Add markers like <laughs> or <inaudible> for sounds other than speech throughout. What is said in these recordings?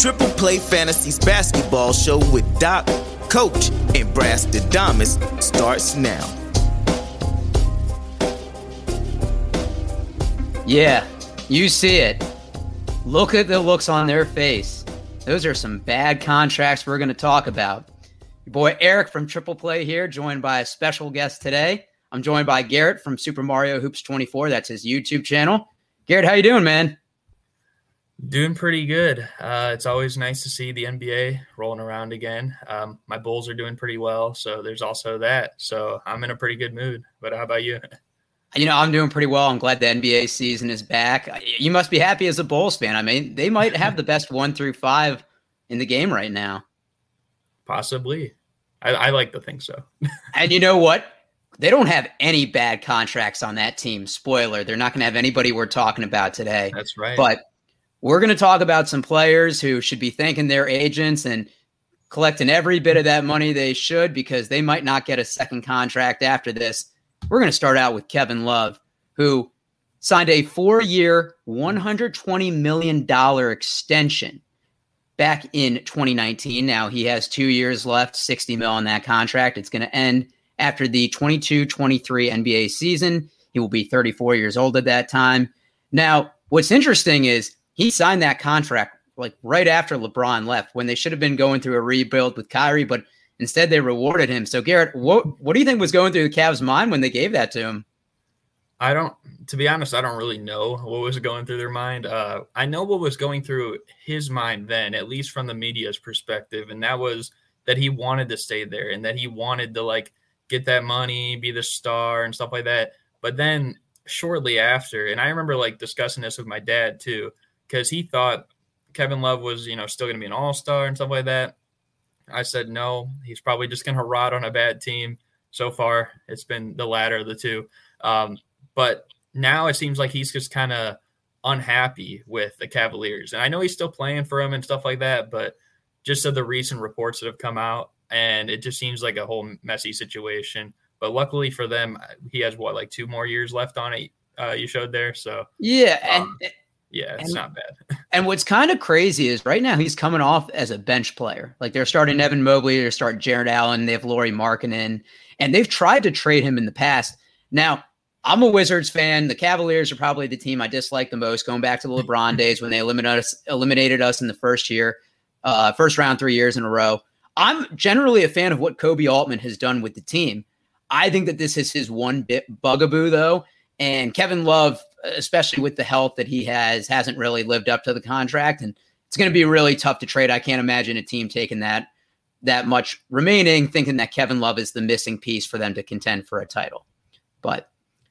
Triple Play Fantasies basketball show with Doc, Coach, and Brass Damas starts now. Yeah, you see it. Look at the looks on their face. Those are some bad contracts we're going to talk about. Your boy Eric from Triple Play here, joined by a special guest today. I'm joined by Garrett from Super Mario Hoops 24. That's his YouTube channel. Garrett, how you doing, man? Doing pretty good. Uh, it's always nice to see the NBA rolling around again. Um, my Bulls are doing pretty well, so there's also that. So I'm in a pretty good mood. But how about you? You know, I'm doing pretty well. I'm glad the NBA season is back. You must be happy as a Bulls fan. I mean, they might have the best one through five in the game right now. Possibly. I, I like to think so. <laughs> and you know what? They don't have any bad contracts on that team. Spoiler, they're not going to have anybody we're talking about today. That's right. But we're going to talk about some players who should be thanking their agents and collecting every bit of that money they should because they might not get a second contract after this we're going to start out with Kevin Love, who signed a four year, $120 million extension back in 2019. Now he has two years left, 60 mil on that contract. It's going to end after the 22 23 NBA season. He will be 34 years old at that time. Now, what's interesting is he signed that contract like right after LeBron left when they should have been going through a rebuild with Kyrie, but Instead, they rewarded him. So, Garrett, what what do you think was going through the Cavs' mind when they gave that to him? I don't, to be honest, I don't really know what was going through their mind. Uh, I know what was going through his mind then, at least from the media's perspective, and that was that he wanted to stay there and that he wanted to like get that money, be the star, and stuff like that. But then shortly after, and I remember like discussing this with my dad too, because he thought Kevin Love was, you know, still going to be an all star and stuff like that. I said no. He's probably just going to rot on a bad team. So far, it's been the latter of the two. Um, but now it seems like he's just kind of unhappy with the Cavaliers. And I know he's still playing for them and stuff like that, but just of the recent reports that have come out, and it just seems like a whole messy situation. But luckily for them, he has what like two more years left on it. Uh, you showed there, so yeah, and um, yeah, it's and, not bad. <laughs> and what's kind of crazy is right now he's coming off as a bench player. Like they're starting mm-hmm. Evan Mobley, they're starting Jarrett Allen, they have Lauri Markkanen, and they've tried to trade him in the past. Now, I'm a Wizards fan. The Cavaliers are probably the team I dislike the most, going back to the LeBron days when they eliminated us, eliminated us in the first year, uh, first round, three years in a row. I'm generally a fan of what Koby Altman has done with the team. I think that this is his one bit bugaboo, though. And Kevin Love especially with the health that he has, hasn't really lived up to the contract, and it's going to be really tough to trade. I can't imagine a team taking that that much remaining, thinking that Kevin Love is the missing piece for them to contend for a title. But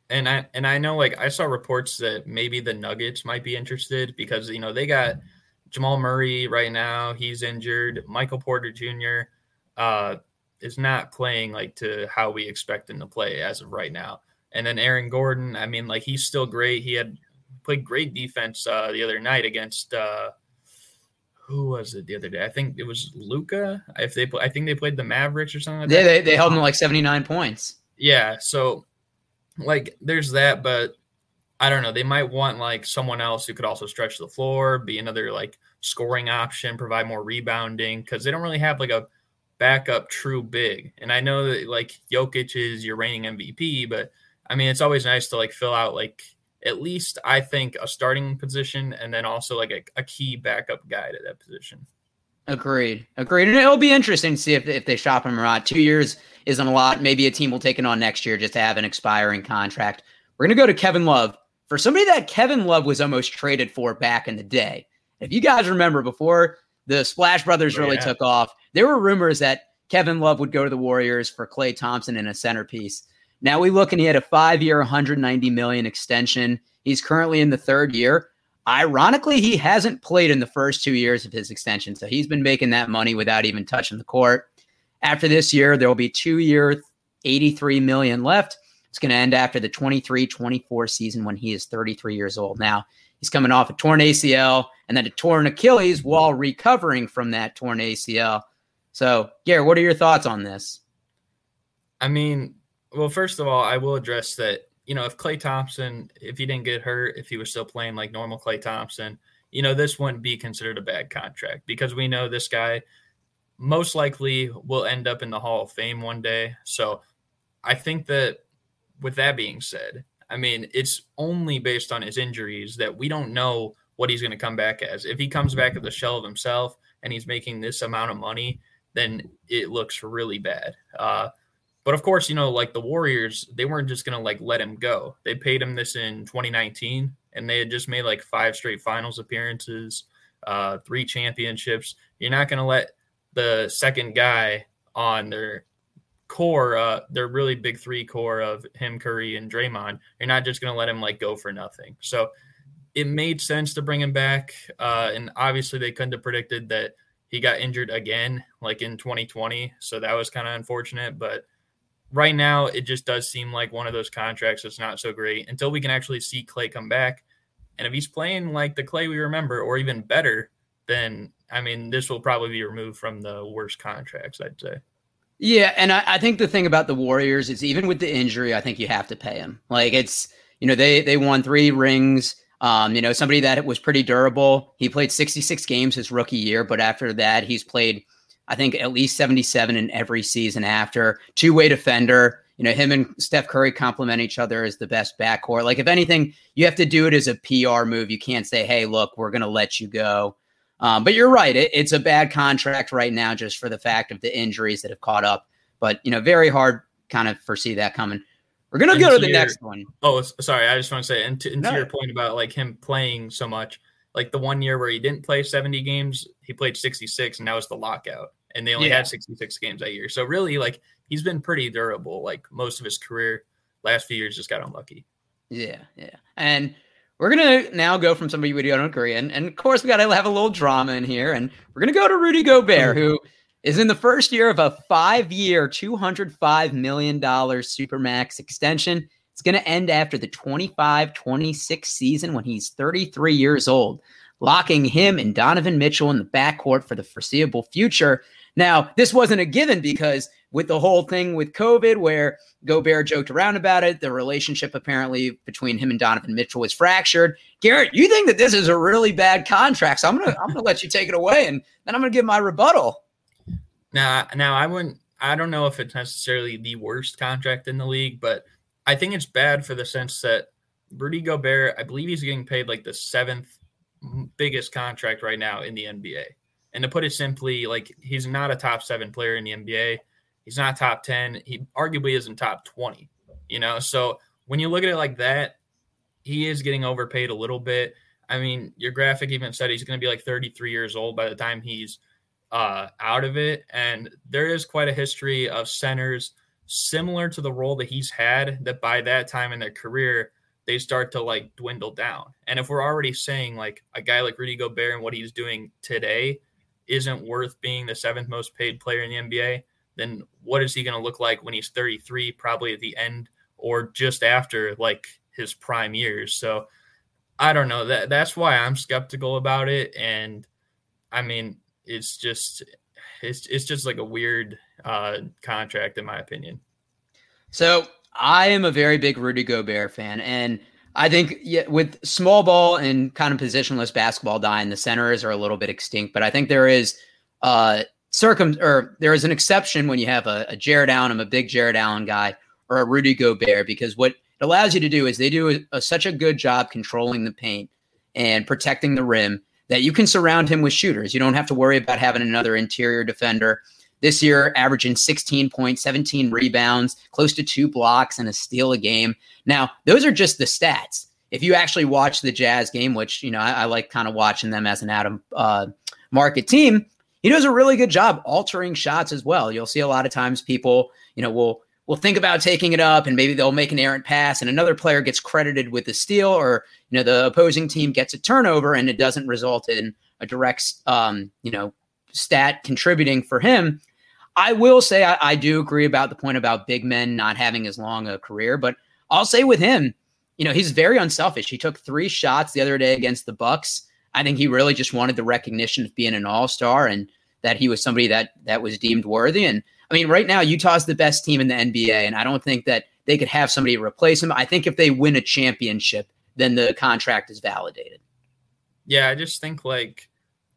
and I and I know like I saw reports that maybe the Nuggets might be interested because you know they got Jamal Murray right now, he's injured. Michael Porter Jr. Uh, is not playing like to how we expect him to play as of right now. And then Aaron Gordon, I mean, like he's still great. He had played great defense uh, the other night against uh, who was it the other day? I think it was Luka. If they, I think they played the Mavericks or something. Like yeah, they, they held them like seventy nine points. Yeah, so like there's that, but I don't know. They might want like someone else who could also stretch the floor, be another like scoring option, provide more rebounding because they don't really have like a backup true big. And I know that like Jokic is your reigning MVP, but I mean, it's always nice to like fill out like at least I think a starting position and then also like a, a key backup guy to that position. Agreed. Agreed. And it'll be interesting to see if, if they shop him or not. Two years isn't a lot. Maybe a team will take it on next year just to have an expiring contract. We're going to go to Kevin Love. For somebody that Kevin Love was almost traded for back in the day. If you guys remember before the Splash Brothers oh, really yeah. took off, there were rumors that Kevin Love would go to the Warriors for Klay Thompson in a centerpiece. Now we look and he had a five year, 190 million extension. He's currently in the third year. Ironically, he hasn't played in the first two years of his extension. So he's been making that money without even touching the court. After this year, there will be two year, 83 million left. It's going to end after the 23 24 season when he is 33 years old. Now, he's coming off a torn ACL and then a torn Achilles while recovering from that torn ACL. So, Gary, what are your thoughts on this? I mean, well, first of all, I will address that. You know, if Klay Thompson, if he didn't get hurt, if he was still playing like normal Klay Thompson, you know, this wouldn't be considered a bad contract because we know this guy most likely will end up in the Hall of Fame one day. So I think that with that being said, I mean, it's only based on his injuries that we don't know what he's going to come back as. If he comes back at the shell of himself and he's making this amount of money, then it looks really bad. Uh, but of course, you know, like the Warriors, they weren't just going to like let him go. They paid him this in 2019 and they had just made like five straight finals appearances, uh, three championships. You're not going to let the second guy on their core, uh, their really big three core of him, Curry, and Draymond. You're not just going to let him like go for nothing. So it made sense to bring him back. Uh, and obviously, they couldn't have predicted that he got injured again, like in 2020. So that was kind of unfortunate. But right now, it just does seem like one of those contracts that's not so great until we can actually see Klay come back. And if he's playing like the Klay we remember, or even better, then I mean, this will probably be removed from the worst contracts, I'd say. Yeah, and I, I, think the thing about the Warriors is even with the injury, I think you have to pay him. Like it's you know they they won three rings. Um, you know somebody that was pretty durable. He played 66 games his rookie year, but after that he's played I think at least 77 in every season after. Two way defender. You know him and Steph Curry complement each other as the best backcourt. Like if anything, you have to do it as a PR move. You can't say, "Hey, look, we're going to let you go." Um, but you're right. It, it's a bad contract right now just for the fact of the injuries that have caught up. But, you know, very hard kind of foresee that coming. We're going to go to the your, next one. Oh, sorry. I just want to say, and to, and no. to your point about like him playing so much, like the one year where he didn't play 70 games, he played 66, and that was the lockout. And they only yeah. had 66 games that year. So really, like, he's been pretty durable, like most of his career. Last few years just got unlucky. Yeah. Yeah. And, we're gonna now go from somebody we don't agree, and, and of course we gotta have a little drama in here, and we're gonna go to Rudy Gobert, mm. who is in the first year of a five-year, two hundred five million dollars supermax extension. It's gonna end after the 25-26 season when he's 33 years old, locking him and Donovan Mitchell in the backcourt for the foreseeable future. Now, this wasn't a given because with the whole thing with COVID, where Gobert joked around about it, the relationship apparently between him and Donovan Mitchell was fractured. Garrett, you think that this is a really bad contract, so I'm gonna I'm gonna let you take it away, and then I'm gonna give my rebuttal. Now, now I wouldn't. I don't know if it's necessarily the worst contract in the league, but I think it's bad for the sense that Rudy Gobert, I believe he's getting paid like the seventh biggest contract right now in the NBA. And to put it simply, like he's not a top seven player in the NBA. He's not top 10. He arguably isn't top 20, you know? So when you look at it like that, he is getting overpaid a little bit. I mean, your graphic even said he's going to be like 33 years old by the time he's uh, out of it. And there is quite a history of centers similar to the role that he's had that by that time in their career, they start to like dwindle down. And if we're already saying like a guy like Rudy Gobert and what he's doing today isn't worth being the seventh most paid player in the NBA, then what is he going to look like when he's 33, probably at the end or just after like his prime years? So I don't know. That that's why I'm skeptical about it. And I mean, it's just it's it's just like a weird uh, contract in my opinion. So I am a very big Rudy Gobert fan, and I think yeah, with small ball and kind of positionless basketball dying, the centers are a little bit extinct. But I think there is uh circum or there is an exception when you have a, a Jarrett Allen, I'm a big Jarrett Allen guy, or a Rudy Gobert, because what it allows you to do is they do a, a, such a good job controlling the paint and protecting the rim that you can surround him with shooters. You don't have to worry about having another interior defender. This year, averaging 16 points, 17 rebounds, close to two blocks, and a steal a game. Now, those are just the stats. If you actually watch the Jazz game, which you know I, I like kind of watching them as an Adam uh, market team, he does a really good job altering shots as well. You'll see a lot of times people, you know, will will think about taking it up and maybe they'll make an errant pass and another player gets credited with the steal or you know the opposing team gets a turnover and it doesn't result in a direct um, you know stat contributing for him I will say I, I, do agree about the point about big men not having as long a career, but I'll say with him, you know, he's very unselfish. He took three shots the other day against the Bucks. I think he really just wanted the recognition of being an all-star and that he was somebody that that was deemed worthy. And I mean, right now Utah's the best team in the NBA, and I don't think that they could have somebody replace him. I think if they win a championship, then the contract is validated. Yeah, I just think like,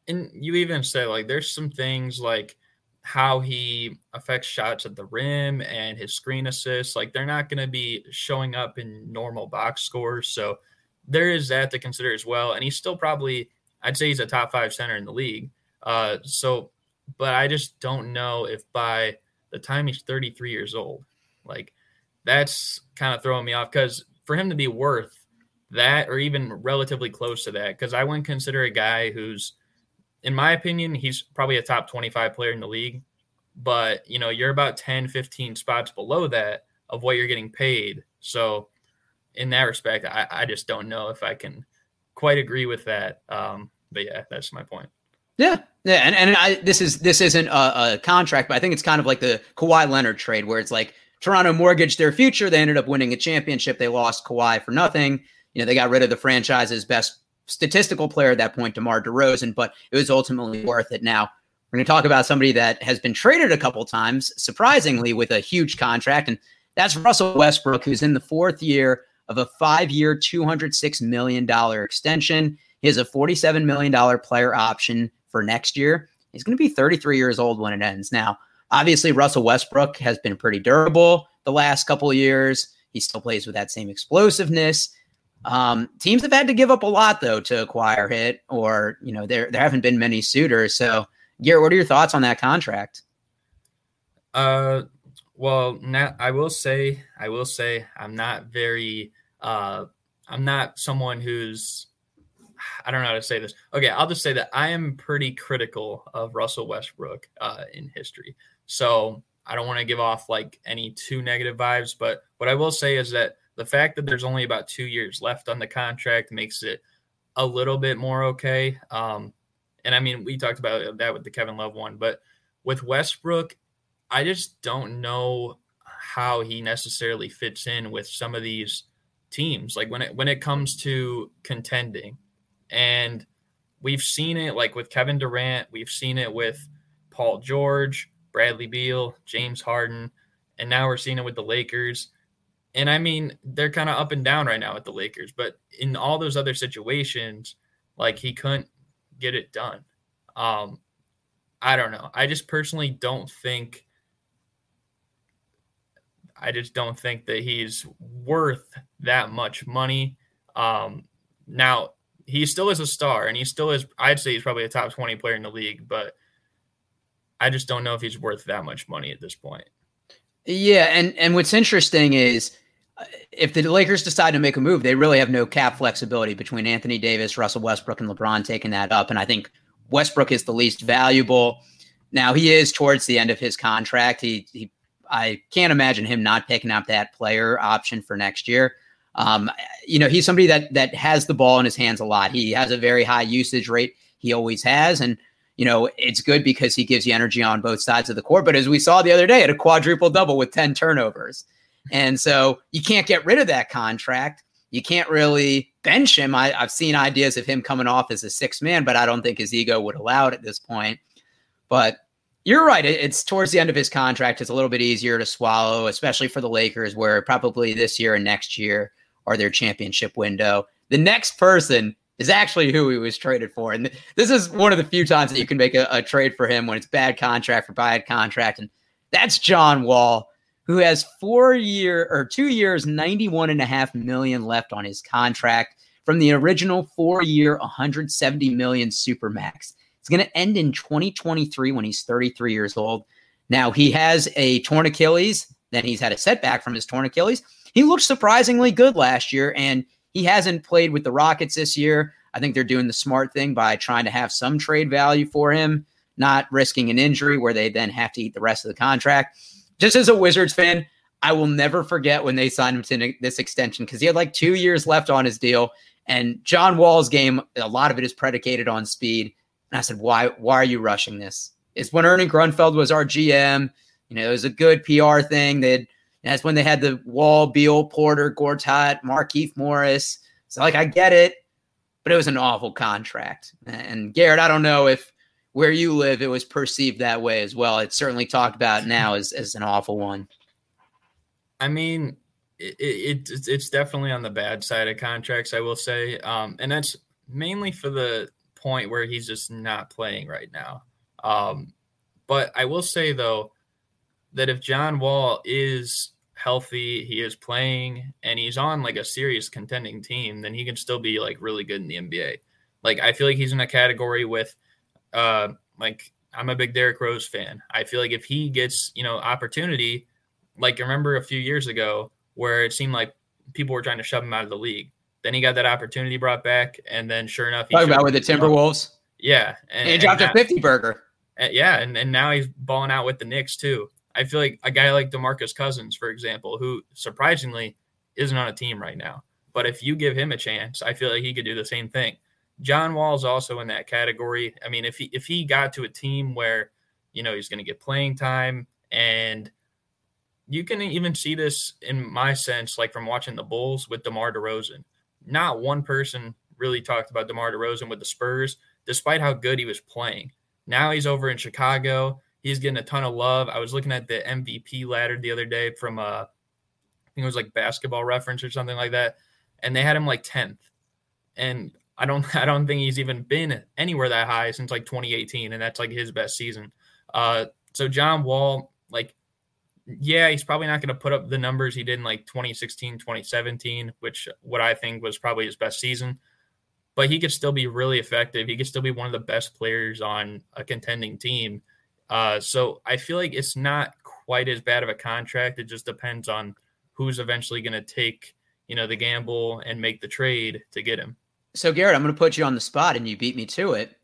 and you even say like, there's some things like how he affects shots at the rim and his screen assists. Like they're not going to be showing up in normal box scores. So there is that to consider as well. And he's still probably, I'd say he's a top five center in the league. Uh, so, but I just don't know if by the time he's 33 years old, like that's kind of throwing me off because for him to be worth that or even relatively close to that, because I wouldn't consider a guy who's, in my opinion, he's probably a top 25 player in the league. But, you know, you're about 10, 15 spots below that of what you're getting paid. So, in that respect, I, I just don't know if I can quite agree with that. Um, but yeah, that's my point. Yeah, yeah, and and I, this is this isn't a, a, contract, but I think it's kind of like the Kawhi Leonard trade, where it's like Toronto mortgaged their future. They ended up winning a championship. They lost Kawhi for nothing. You know, they got rid of the franchise's best statistical player at that point, DeMar DeRozan, but it was ultimately worth it. Now we're going to talk about somebody that has been traded a couple times, surprisingly, with a huge contract, and that's Russell Westbrook, who's in the fourth year of a two hundred six million dollar extension. He has a $47 million player option for next year. He's going to be 33 years old when it ends. Now, obviously, Russell Westbrook has been pretty durable the last couple of years. He still plays with that same explosiveness. Um, teams have had to give up a lot though to acquire Hit, or you know, there there haven't been many suitors. So, Garrett, what are your thoughts on that contract? Uh, well, now I will say, I will say, I'm not very, uh, I'm not someone who's I don't know how to say this. Okay, I'll just say that I am pretty critical of Russell Westbrook uh, in history. So I don't want to give off like any too negative vibes, but what I will say is that the fact that there's only about two years left on the contract makes it a little bit more okay. Um, and I mean, we talked about that with the Kevin Love one, but with Westbrook, I just don't know how he necessarily fits in with some of these teams. Like when it when it comes to contending, and we've seen it like with Kevin Durant, we've seen it with Paul George, Bradley Beal, James Harden, and now we're seeing it with the Lakers. And I mean, they're kind of up and down right now with the Lakers, but in all those other situations, like he couldn't get it done. Um, I don't know. I just personally don't think I just don't think that he's worth that much money. Um, now, he still is a star and he still is I'd say he's probably a top 20 player in the league, but I just don't know if he's worth that much money at this point. Yeah, and and what's interesting is if the Lakers decide to make a move, they really have no cap flexibility between Anthony Davis, Russell Westbrook, and LeBron taking that up. And I think Westbrook is the least valuable. Now he is towards the end of his contract. He, he I can't imagine him not picking up that player option for next year. Um, you know, he's somebody that that has the ball in his hands a lot. He has a very high usage rate. He always has, and you know, it's good because he gives you energy on both sides of the court. But as we saw the other day, at a quadruple double with ten turnovers, and so you can't get rid of that contract. You can't really bench him. I, I've seen ideas of him coming off as a six man, but I don't think his ego would allow it at this point. But you're right. It's towards the end of his contract. It's a little bit easier to swallow, especially for the Lakers, where probably this year and next year are their championship window. The next person is actually who he was traded for. And this is one of the few times that you can make a, a trade for him when it's bad contract for bad contract. And that's John Wall, who has four year or two years, 91 and a half million left on his contract from the original four year, 170 million supermax. It's going to end in 2023 when he's 33 years old. Now he has a torn Achilles. Then he's had a setback from his torn Achilles he looked surprisingly good last year, and he hasn't played with the Rockets this year. I think they're doing the smart thing by trying to have some trade value for him, not risking an injury where they then have to eat the rest of the contract. Just as a Wizards fan, I will never forget when they signed him to this extension because he had like two years left on his deal. And John Wall's game, a lot of it is predicated on speed. And I said, why, why are you rushing this? It's when Ernie Grunfeld was our GM. You know, it was a good PR thing. They'd that's when they had the Wall, Beal, Porter, Gortat, Markieff Morris. So, like, I get it, but it was an awful contract. And Garrett, I don't know if where you live it was perceived that way as well. It's certainly talked about <laughs> now as, as an awful one. I mean, it, it, it's definitely on the bad side of contracts, I will say. Um, and that's mainly for the point where he's just not playing right now. Um, but I will say though that if John Wall is healthy, he is playing, and he's on like a serious contending team, then he can still be like really good in the NBA. Like I feel like he's in a category with, uh, like I'm a big Derrick Rose fan. I feel like if he gets you know opportunity, like I remember a few years ago where it seemed like people were trying to shove him out of the league. Then he got that opportunity brought back, and then sure enough, he about with the Timberwolves. Yeah, and, and he dropped and a fifty burger. Yeah, and, and now he's balling out with the Knicks too. I feel like a guy like DeMarcus Cousins, for example, who surprisingly isn't on a team right now. But if you give him a chance, I feel like he could do the same thing. John Wall's also in that category. I mean, if he if he got to a team where, you know, he's going to get playing time and you can even see this in my sense, like from watching the Bulls with DeMar DeRozan. Not one person really talked about DeMar DeRozan with the Spurs, despite how good he was playing. Now he's over in Chicago. He's getting a ton of love. I was looking at the MVP ladder the other day from uh, I think it was like basketball reference or something like that. And they had him like 10th. And I don't <laughs> I don't think he's even been anywhere that high since like 2018. And that's like his best season. Uh so John Wall, like, yeah, he's probably not going to put up the numbers he did in like 2016, 2017, which what I think was probably his best season. But he could still be really effective. He could still be one of the best players on a contending team. Uh, so I feel like it's not quite as bad of a contract. It just depends on who's eventually going to take, you know, the gamble and make the trade to get him. So Garrett, I'm going to put you on the spot, and you beat me to it.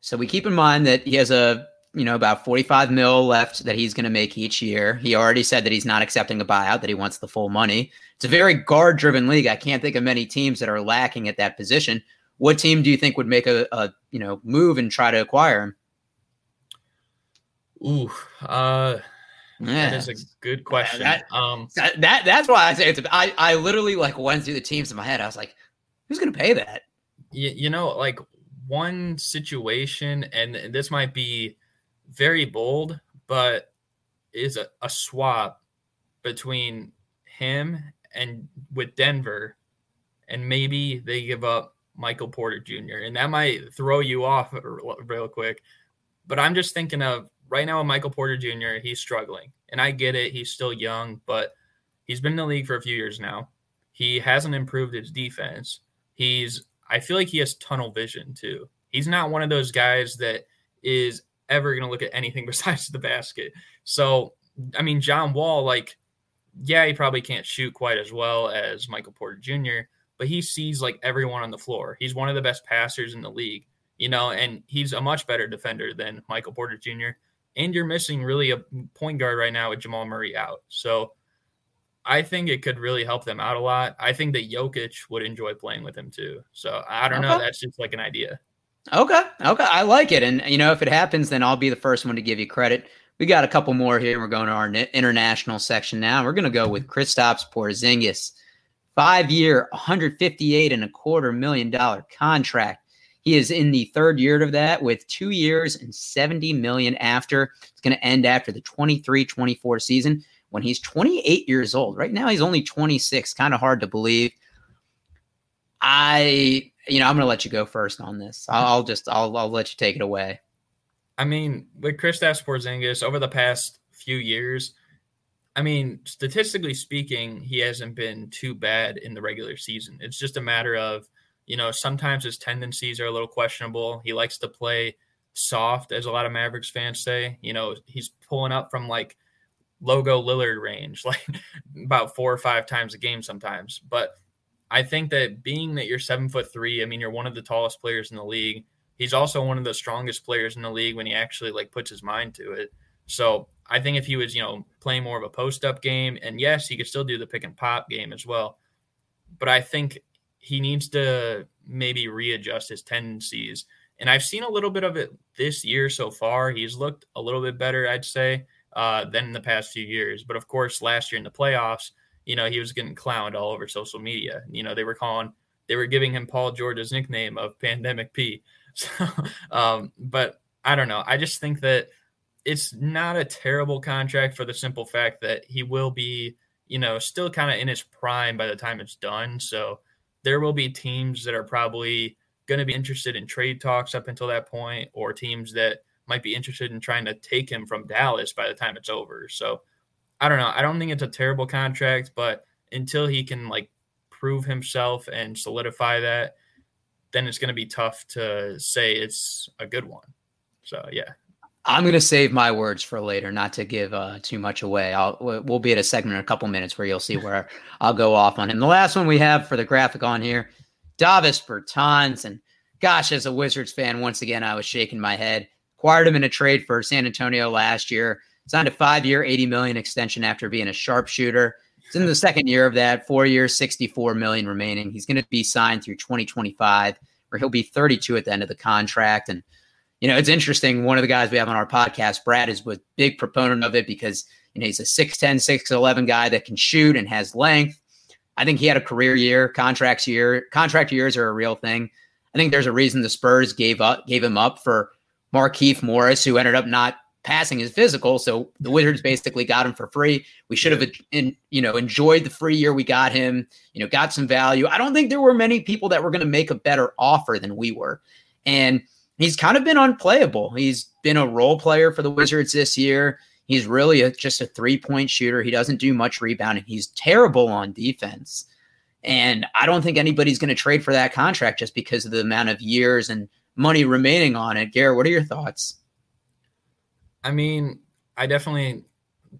So we keep in mind that he has a you know about 45 mil left that he's going to make each year. He already said that he's not accepting a buyout; that he wants the full money. It's a very guard-driven league. I can't think of many teams that are lacking at that position. What team do you think would make a, a you know move and try to acquire him? Ooh, uh, yeah. that is a good question. That, um, that, that that's why I say it's. A, I I literally like went through the teams in my head. I was like, who's going to pay that? You, you know, like one situation, and this might be very bold, but is a, a swap between him and with Denver, and maybe they give up Michael Porter Jr. And that might throw you off real quick. But I'm just thinking of right now with Michael Porter Jr., he's struggling. And I get it. He's still young, but he's been in the league for a few years now. He hasn't improved his defense. He's, I feel like he has tunnel vision too. He's not one of those guys that is ever going to look at anything <laughs> besides the basket. So, I mean, John Wall, like, yeah, he probably can't shoot quite as well as Michael Porter Jr., but he sees like everyone on the floor. He's one of the best passers in the league, you know, and he's a much better defender than Michael Porter Jr and you're missing really a point guard right now with Jamal Murray out. So I think it could really help them out a lot. I think that Jokic would enjoy playing with him too. So I don't okay. know. That's just like an idea. Okay. Okay. I like it. And, you know, if it happens, then I'll be the first one to give you credit. We got a couple more here. We're going to our international section now. We're going to go with Kristaps Porzingis, five year, 158 and a quarter million dollar contract. He is in the third year of that with two years and 70 million after. It's going to end after the 23 24 season when he's 28 years old. Right now, he's only 26. Kind of hard to believe. I, you know, I'm going to let you go first on this. I'll, just, I'll, I'll let you take it away. I mean, with Kristaps Porzingis over the past few years, I mean, statistically speaking, he hasn't been too bad in the regular season. It's just a matter of you know, sometimes his tendencies are a little questionable. He likes to play soft, as a lot of Mavericks fans say. You know, he's pulling up from like logo Lillard range, <laughs> like about four or five times a game sometimes. But I think that being that you're seven foot three, I mean, you're one of the tallest players in the league. He's also one of the strongest players in the league when he actually like puts his mind to it. So I think if he was, you know, playing more of a post up game, and yes, he could still do the pick and pop game as well. But I think he needs to maybe readjust his tendencies. And I've seen a little bit of it this year so far. He's looked a little bit better, I'd say, uh, than in the past few years. But of course, last year in the playoffs, you know, he was getting clowned all over social media. You know, they were calling, they were giving him Paul George's nickname of Pandemic P. <laughs> So, um, but I don't know. I just think that it's not a terrible contract for the simple fact that he will be, you know, still kind of in his prime by the time it's done. So, there will be teams that are probably going to be interested in trade talks up until that point, or teams that might be interested in trying to take him from Dallas by the time it's over. So I don't know. I don't think it's a terrible contract, but until he can like prove himself and solidify that, then it's going to be tough to say it's a good one. So yeah. I'm going to save my words for later, not to give uh, too much away. I'll we'll be at a segment in a couple minutes where you'll see where <laughs> I'll go off on him. The last one we have for the graphic on here, Davis Bertans, and gosh, as a Wizards fan, once again I was shaking my head. Acquired him in a trade for San Antonio last year. Signed a five-year, 80 million extension after being a sharpshooter. It's in the second year of that, four years, 64 million remaining. He's going to be signed through 2025, where he'll be 32 at the end of the contract. And you know, it's interesting. One of the guys we have on our podcast, Brad, is a big proponent of it because you know he's a 6'10, 6'11 guy that can shoot and has length. I think he had a career year, contracts year, contract years are a real thing. I think there's a reason the Spurs gave up gave him up for Markieff Morris, who ended up not passing his physical. So the Wizards basically got him for free. We should have, in, you know, enjoyed the free year we got him. You know, got some value. I don't think there were many people that were going to make a better offer than we were, and he's kind of been unplayable. He's been a role player for the Wizards this year. He's really a, just a three point shooter. He doesn't do much rebounding. He's terrible on defense. And I don't think anybody's going to trade for that contract just because of the amount of years and money remaining on it. Garrett, what are your thoughts? I mean, I definitely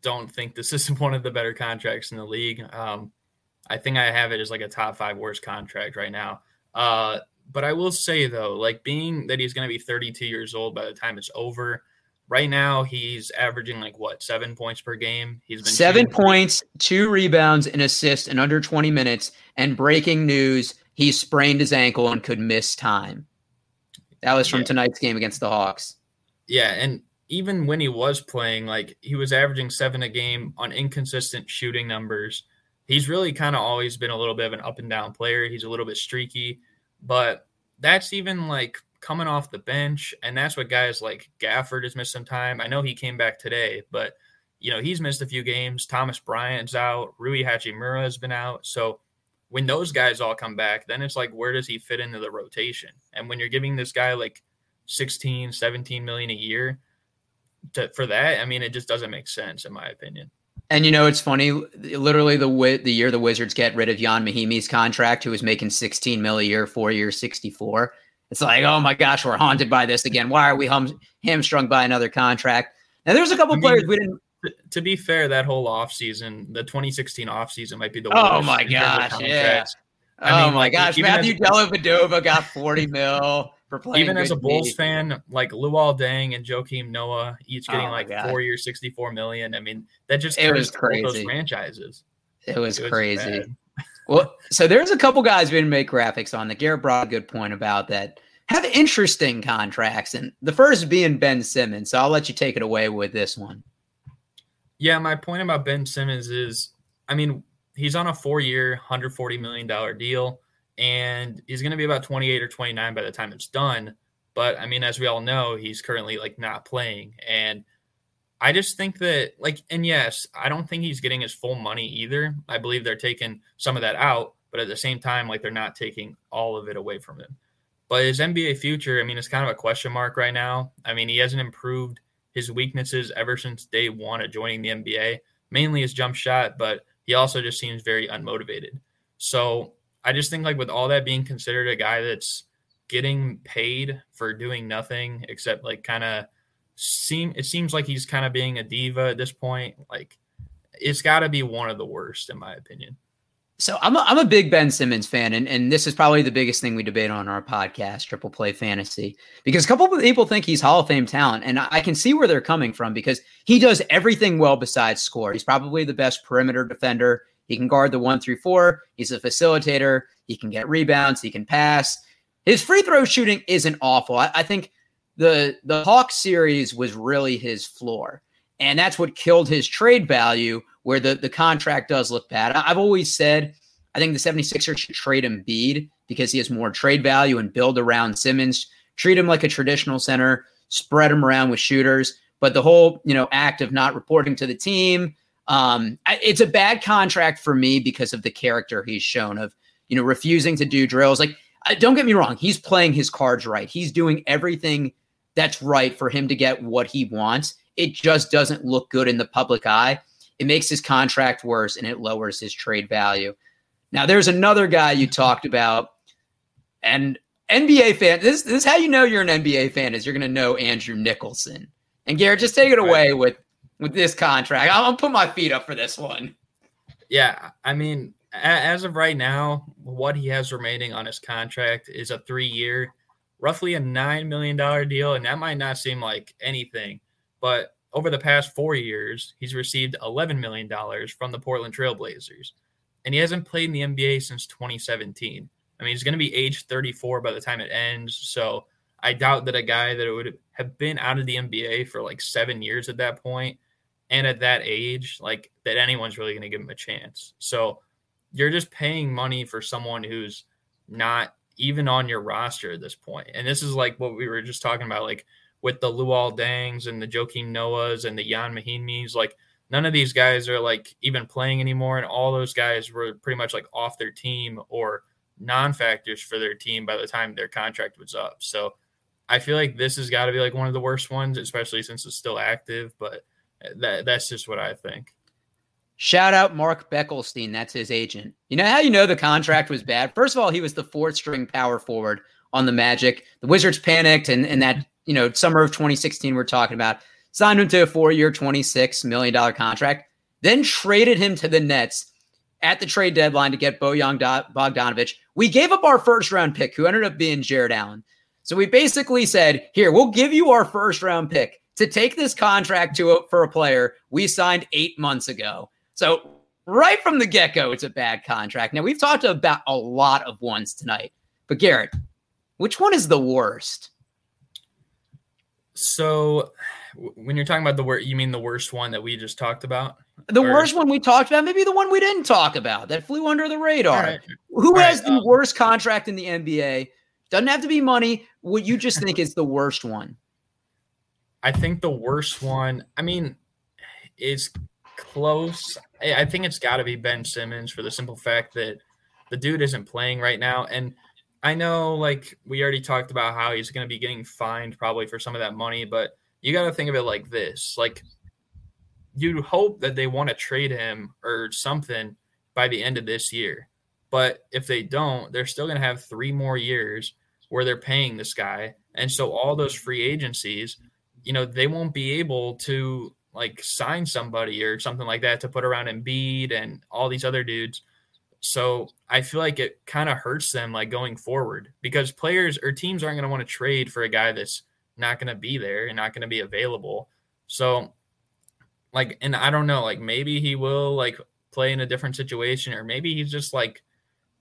don't think this is <laughs> one of the better contracts in the league. Um, I think I have it as like a top five worst contract right now. Uh, but I will say though, like being that he's going to be 32 years old by the time it's over. Right now, he's averaging like what seven points per game. He's been seven points, two rebounds, an assist in under 20 minutes. And breaking news: he sprained his ankle and could miss time. That was from yeah. tonight's game against the Hawks. Yeah, and even when he was playing, like he was averaging seven a game on inconsistent shooting numbers. He's really kind of always been a little bit of an up and down player. He's a little bit streaky. But that's even like coming off the bench, and that's what guys like Gafford has missed some time. I know he came back today, but you know he's missed a few games. Thomas Bryant's out. Rui Hachimura has been out. So when those guys all come back, then it's like where does he fit into the rotation? And when you're giving this guy like 16, 17 million a year to, for that, I mean it just doesn't make sense in my opinion. And you know, it's funny. Literally, the the year the Wizards get rid of Ian Mahinmi's contract, who was making 16 mil a year, four years, 64. It's like, oh my gosh, we're haunted by this again. Why are we hum- hamstrung by another contract? Now, there's a couple I mean, players we didn't. To be fair, that whole offseason, the 2016 offseason might be the oh worst. Oh my gosh, yeah. I oh mean, my like, gosh, Matthew Dellavedova got 40 <laughs> mil for playing. Even as a Bulls fan, like Luol Deng and Joakim Noah, each getting oh like God. four years, 64 million. I mean, that just it was crazy. Those franchises. It was, it was crazy. Bad. <laughs> well, so there's a couple guys we didn't make graphics on. The Garrett brought a good point about that have interesting contracts, and the first being Ben Simmons. So I'll let you take it away with this one. Yeah, my point about Ben Simmons is, I mean, he's on a four-year, hundred forty million dollar deal and he's going to be about 28 or 29 by the time it's done. But I mean, as we all know, he's currently like not playing. And I just think that, like, and yes, I don't think he's getting his full money either. I believe they're taking some of that out, but at the same time, like, they're not taking all of it away from him. But his NBA future, I mean, it's kind of a question mark right now. I mean, he hasn't improved his weaknesses ever since day one of joining the NBA, mainly his jump shot, but he also just seems very unmotivated. So I just think like with all that being considered a guy that's getting paid for doing nothing except like kind of seem it seems like he's kind of being a diva at this point. Like it's got to be one of the worst in my opinion. So I'm a, I'm a big Ben Simmons fan, and, and this is probably the biggest thing we debate on our podcast, Triple Play Fantasy, because a couple of people think he's Hall of Fame talent, and I can see where they're coming from because he does everything well besides score. He's probably the best perimeter defender. He can guard the one through four. He's a facilitator. He can get rebounds. He can pass. His free throw shooting isn't awful. I, I think the the Hawks series was really his floor, and that's what killed his trade value. Where the the contract does look bad. I've always said I think the 76ers should trade Embiid because he has more trade value and build around Simmons. Treat him like a traditional center, spread him around with shooters. But the whole, you know, act of not reporting to the team, um, it's a bad contract for me because of the character he's shown of, you know, refusing to do drills. Like don't get me wrong, he's playing his cards right. He's doing everything that's right for him to get what he wants. It just doesn't look good in the public eye. It makes his contract worse and it lowers his trade value. Now, there's another guy you talked about, and NBA fan. This, this is how you know you're an NBA fan is you're going to know Andrew Nicholson. And Garrett, just take it away right. with with this contract. I'll, I'll put my feet up for this one. Yeah, I mean, as of right now, what he has remaining on his contract is a three year, roughly a $9 million deal. And that might not seem like anything, but over the past four years, he's received $11 million from the Portland Trailblazers. And he hasn't played in the NBA since 2017. I mean, he's going to be age 34 by the time it ends. So I doubt that a guy that would have been out of the NBA for like seven years at that point and at that age, like that anyone's really going to give him a chance. So you're just paying money for someone who's not even on your roster at this point. And this is like what we were just talking about, like with the Luol Dengs and the Joakim Noahs and the Ian Mahinmis, like none of these guys are like even playing anymore. And all those guys were pretty much like off their team or non-factors for their team by the time their contract was up. So I feel like this has got to be like one of the worst ones, especially since it's still active. But that, that's just what I think. Shout out Mark Bartelstein. That's his agent. You know how you know the contract was bad? First of all, he was the fourth string power forward on the Magic. The Wizards panicked, and, and that, you know, summer of 2016, we're talking about, signed him to a four year, $26 million contract, then traded him to the Nets at the trade deadline to get Bojan Bogdanovic. We gave up our first round pick, who ended up being Jarrett Allen. So we basically said, here, we'll give you our first round pick to take this contract to a, for a player we signed eight months ago. So right from the get go, it's a bad contract. Now we've talked about a lot of ones tonight, but Garrett, which one is the worst? So when you're talking about the worst, you mean the worst one that we just talked about? The or? worst one we talked about, maybe the one we didn't talk about that flew under the radar. Right. Who right. has the um, worst contract in the NBA? Doesn't have to be money. What you just think is the worst one? I think the worst one, I mean, it's close. I think it's got to be Ben Simmons for the simple fact that the dude isn't playing right now. And I know, like, we already talked about how he's going to be getting fined probably for some of that money, but you got to think of it like this like, you hope that they want to trade him or something by the end of this year. But if they don't, they're still going to have three more years where they're paying this guy. And so all those free agencies, you know, they won't be able to like sign somebody or something like that to put around Embiid and all these other dudes. So I feel like it kind of hurts them like going forward because players or teams aren't going to want to trade for a guy that's not going to be there and not going to be available. So like, and I don't know, like maybe he will like play in a different situation or maybe he's just like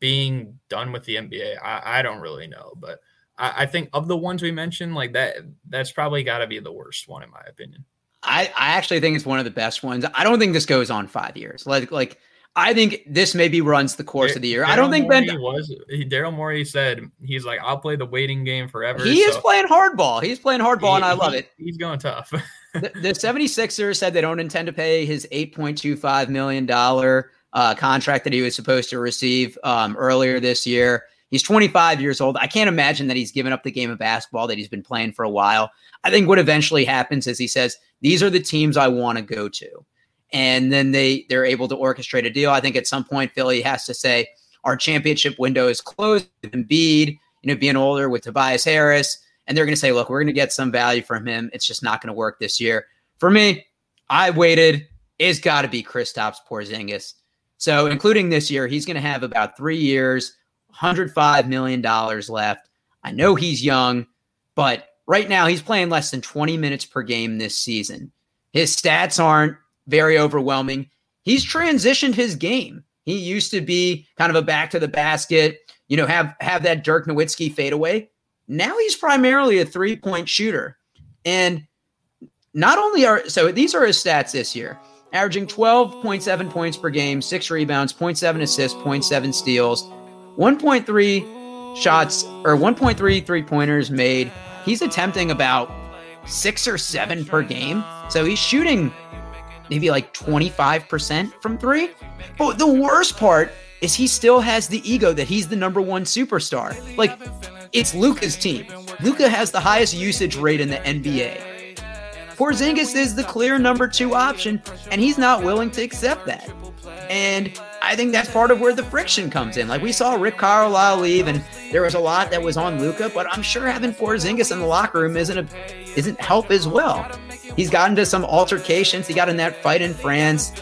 being done with the NBA. I, I don't really know, but I, I think of the ones we mentioned, like that, that's probably got to be the worst one in my opinion. I, I actually think it's one of the best ones. I don't think this goes on five years. Like like I think this maybe runs the course of the year. Daryl I don't think Morey Ben was Daryl Morey said he's like I'll play the waiting game forever. He so. is playing hardball. He's playing hardball, he, and I love he, it. He's going tough. <laughs> the, the 76ers said they don't intend to pay his 8.25 million dollar uh, contract that he was supposed to receive um, earlier this year. He's 25 years old. I can't imagine that he's given up the game of basketball that he's been playing for a while. I think what eventually happens is he says, "These are the teams I want to go to," and then they they're able to orchestrate a deal. I think at some point Philly has to say, "Our championship window is closed." Embiid, you know, being older with Tobias Harris, and they're going to say, "Look, we're going to get some value from him. It's just not going to work this year." For me, I waited. It's got to be Kristaps Porzingis. So, including this year, he's going to have about three years $105 million left. I know he's young, but right now he's playing less than 20 minutes per game this season. His stats aren't very overwhelming. He's transitioned his game. He used to be kind of a back to the basket, you know, have have that Dirk Nowitzki fadeaway. Now he's primarily a three point shooter. And not only are so these are his stats this year averaging 12.7 points per game, six rebounds, 0.7 assists, 0.7 steals, 1.3 shots or 1.3 three pointers made. He's attempting about six or seven per game. So he's shooting, maybe like 25% from three. But the worst part is he still has the ego that he's the number one superstar. Like, it's Luka's team. Luka has the highest usage rate in the NBA. Porzingis is the clear number two option, and he's not willing to accept that. And I think that's part of where the friction comes in. Like we saw Rick Carlisle leave, and there was a lot that was on Luka, but I'm sure having Porzingis in the locker room isn't a isn't help as well. He's gotten into some altercations. He got in that fight in France.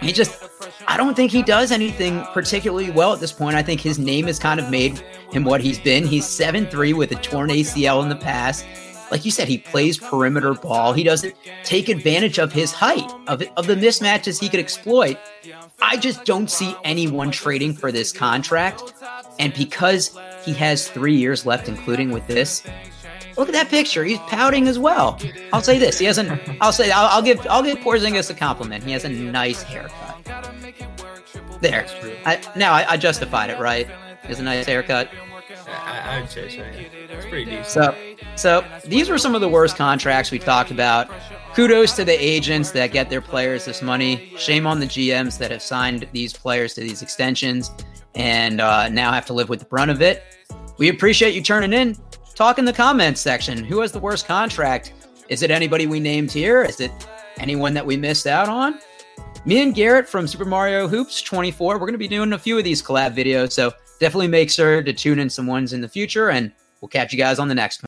He just I don't think he does anything particularly well at this point. I think his name has kind of made him what he's been. He's 7 3 with a torn ACL in the past. Like you said, he plays perimeter ball. He doesn't take advantage of his height, of, of the mismatches he could exploit. I just don't see anyone trading for this contract. And because he has three years left, including with this, look at that picture. He's pouting as well. I'll say this: he hasn't. I'll say I'll, I'll give I'll give Porzingis a compliment. He has a nice haircut. There. I, now I, I, justified it, right? He has a nice haircut. I, I would say so. Yeah. It's pretty decent. So, so these were some of the worst contracts we talked about. Kudos to the agents that get their players this money. Shame on the GMs that have signed these players to these extensions and uh, now have to live with the brunt of it. We appreciate you turning in. Talk in the comments section. Who has the worst contract? Is it anybody we named here? Is it anyone that we missed out on? Me and Garrett from Super Mario Hoops 24, we're going to be doing a few of these collab videos. So definitely make sure to tune in some ones in the future, and we'll catch you guys on the next one.